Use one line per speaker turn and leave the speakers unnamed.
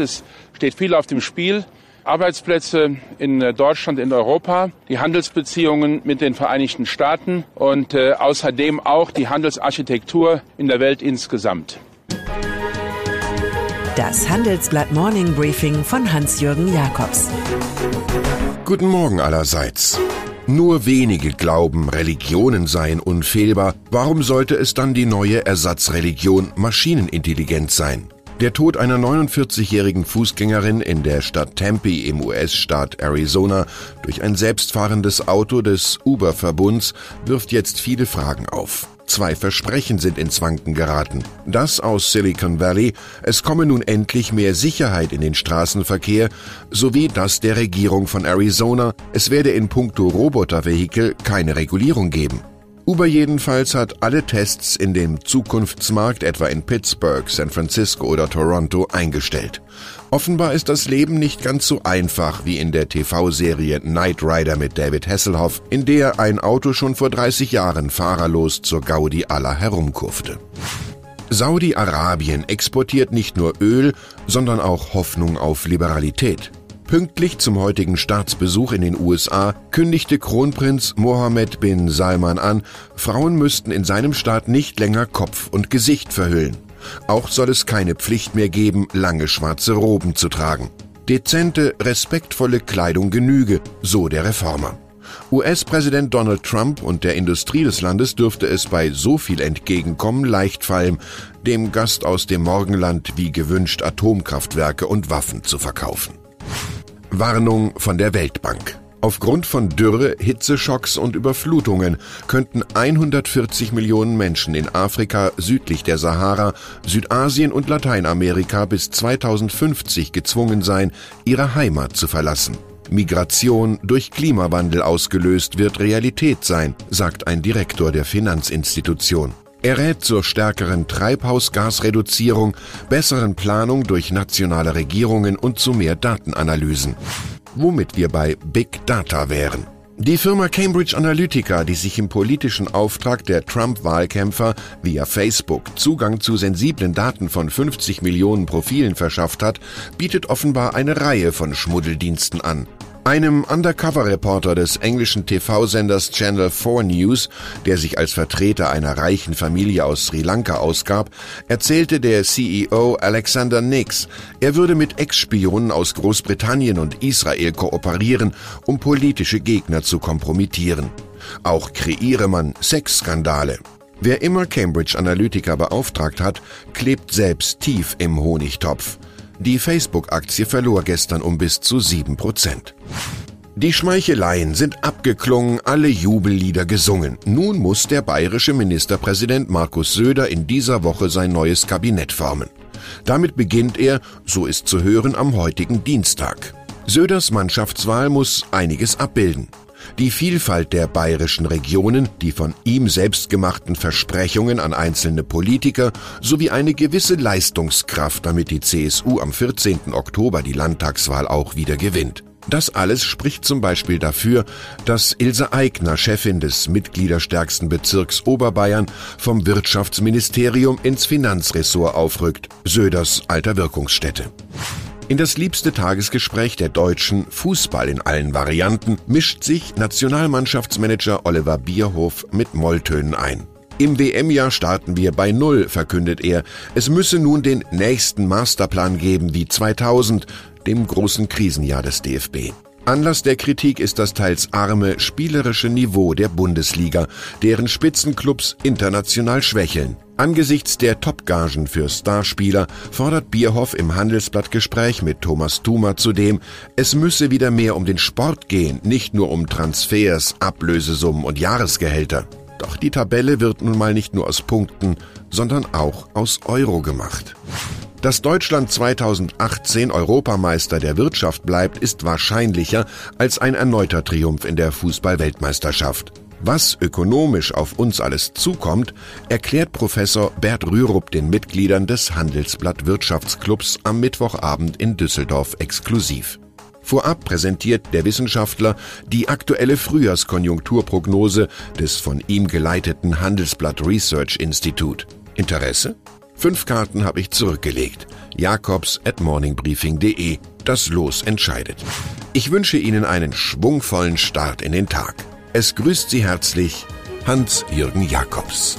Es steht viel auf dem Spiel. Arbeitsplätze in äh, Deutschland, in Europa, die Handelsbeziehungen mit den Vereinigten Staaten und äh, außerdem auch die Handelsarchitektur in der Welt insgesamt.
Das Handelsblatt Morning Briefing von Hans-Jürgen Jakobs.
Guten Morgen allerseits. Nur wenige glauben, Religionen seien unfehlbar. Warum sollte es dann die neue Ersatzreligion Maschinenintelligenz sein? Der Tod einer 49-jährigen Fußgängerin in der Stadt Tempe im US-Staat Arizona durch ein selbstfahrendes Auto des Uber-Verbunds wirft jetzt viele Fragen auf. Zwei Versprechen sind ins Wanken geraten. Das aus Silicon Valley, es komme nun endlich mehr Sicherheit in den Straßenverkehr, sowie das der Regierung von Arizona, es werde in puncto Robotervehikel keine Regulierung geben. Uber jedenfalls hat alle Tests in dem Zukunftsmarkt, etwa in Pittsburgh, San Francisco oder Toronto, eingestellt. Offenbar ist das Leben nicht ganz so einfach wie in der TV-Serie Knight Rider mit David Hasselhoff, in der ein Auto schon vor 30 Jahren fahrerlos zur Gaudi aller herumkurfte. Saudi-Arabien exportiert nicht nur Öl, sondern auch Hoffnung auf Liberalität. Pünktlich zum heutigen Staatsbesuch in den USA kündigte Kronprinz Mohammed bin Salman an, Frauen müssten in seinem Staat nicht länger Kopf und Gesicht verhüllen. Auch soll es keine Pflicht mehr geben, lange schwarze Roben zu tragen. Dezente, respektvolle Kleidung genüge, so der Reformer. US-Präsident Donald Trump und der Industrie des Landes dürfte es bei so viel Entgegenkommen leicht fallen, dem Gast aus dem Morgenland wie gewünscht Atomkraftwerke und Waffen zu verkaufen. Warnung von der Weltbank. Aufgrund von Dürre, Hitzeschocks und Überflutungen könnten 140 Millionen Menschen in Afrika südlich der Sahara, Südasien und Lateinamerika bis 2050 gezwungen sein, ihre Heimat zu verlassen. Migration durch Klimawandel ausgelöst wird Realität sein, sagt ein Direktor der Finanzinstitution. Er rät zur stärkeren Treibhausgasreduzierung, besseren Planung durch nationale Regierungen und zu mehr Datenanalysen. Womit wir bei Big Data wären. Die Firma Cambridge Analytica, die sich im politischen Auftrag der Trump-Wahlkämpfer via Facebook Zugang zu sensiblen Daten von 50 Millionen Profilen verschafft hat, bietet offenbar eine Reihe von Schmuddeldiensten an. Einem Undercover-Reporter des englischen TV-Senders Channel 4 News, der sich als Vertreter einer reichen Familie aus Sri Lanka ausgab, erzählte der CEO Alexander Nix, er würde mit Ex-Spionen aus Großbritannien und Israel kooperieren, um politische Gegner zu kompromittieren. Auch kreiere man Sexskandale. Wer immer Cambridge Analytica beauftragt hat, klebt selbst tief im Honigtopf. Die Facebook-Aktie verlor gestern um bis zu 7 Prozent. Die Schmeicheleien sind abgeklungen, alle Jubellieder gesungen. Nun muss der bayerische Ministerpräsident Markus Söder in dieser Woche sein neues Kabinett formen. Damit beginnt er, so ist zu hören, am heutigen Dienstag. Söders Mannschaftswahl muss einiges abbilden. Die Vielfalt der bayerischen Regionen, die von ihm selbst gemachten Versprechungen an einzelne Politiker sowie eine gewisse Leistungskraft, damit die CSU am 14. Oktober die Landtagswahl auch wieder gewinnt. Das alles spricht zum Beispiel dafür, dass Ilse Aigner, Chefin des mitgliederstärksten Bezirks Oberbayern, vom Wirtschaftsministerium ins Finanzressort aufrückt, Söders alter Wirkungsstätte. In das liebste Tagesgespräch der Deutschen, Fußball in allen Varianten, mischt sich Nationalmannschaftsmanager Oliver Bierhof mit Molltönen ein. Im WM-Jahr starten wir bei Null, verkündet er. Es müsse nun den nächsten Masterplan geben wie 2000, dem großen Krisenjahr des DFB. Anlass der Kritik ist das teils arme, spielerische Niveau der Bundesliga, deren Spitzenclubs international schwächeln. Angesichts der Topgagen für Starspieler fordert Bierhoff im Handelsblattgespräch mit Thomas Thumer zudem, es müsse wieder mehr um den Sport gehen, nicht nur um Transfers, Ablösesummen und Jahresgehälter. Doch die Tabelle wird nun mal nicht nur aus Punkten, sondern auch aus Euro gemacht. Dass Deutschland 2018 Europameister der Wirtschaft bleibt, ist wahrscheinlicher als ein erneuter Triumph in der Fußballweltmeisterschaft. Was ökonomisch auf uns alles zukommt, erklärt Professor Bert Rürup den Mitgliedern des Handelsblatt Wirtschaftsclubs am Mittwochabend in Düsseldorf exklusiv. Vorab präsentiert der Wissenschaftler die aktuelle Frühjahrskonjunkturprognose des von ihm geleiteten Handelsblatt Research Institute. Interesse? Fünf Karten habe ich zurückgelegt. jakobs at morningbriefing.de. Das Los entscheidet. Ich wünsche Ihnen einen schwungvollen Start in den Tag. Es grüßt Sie herzlich Hans-Jürgen Jakobs.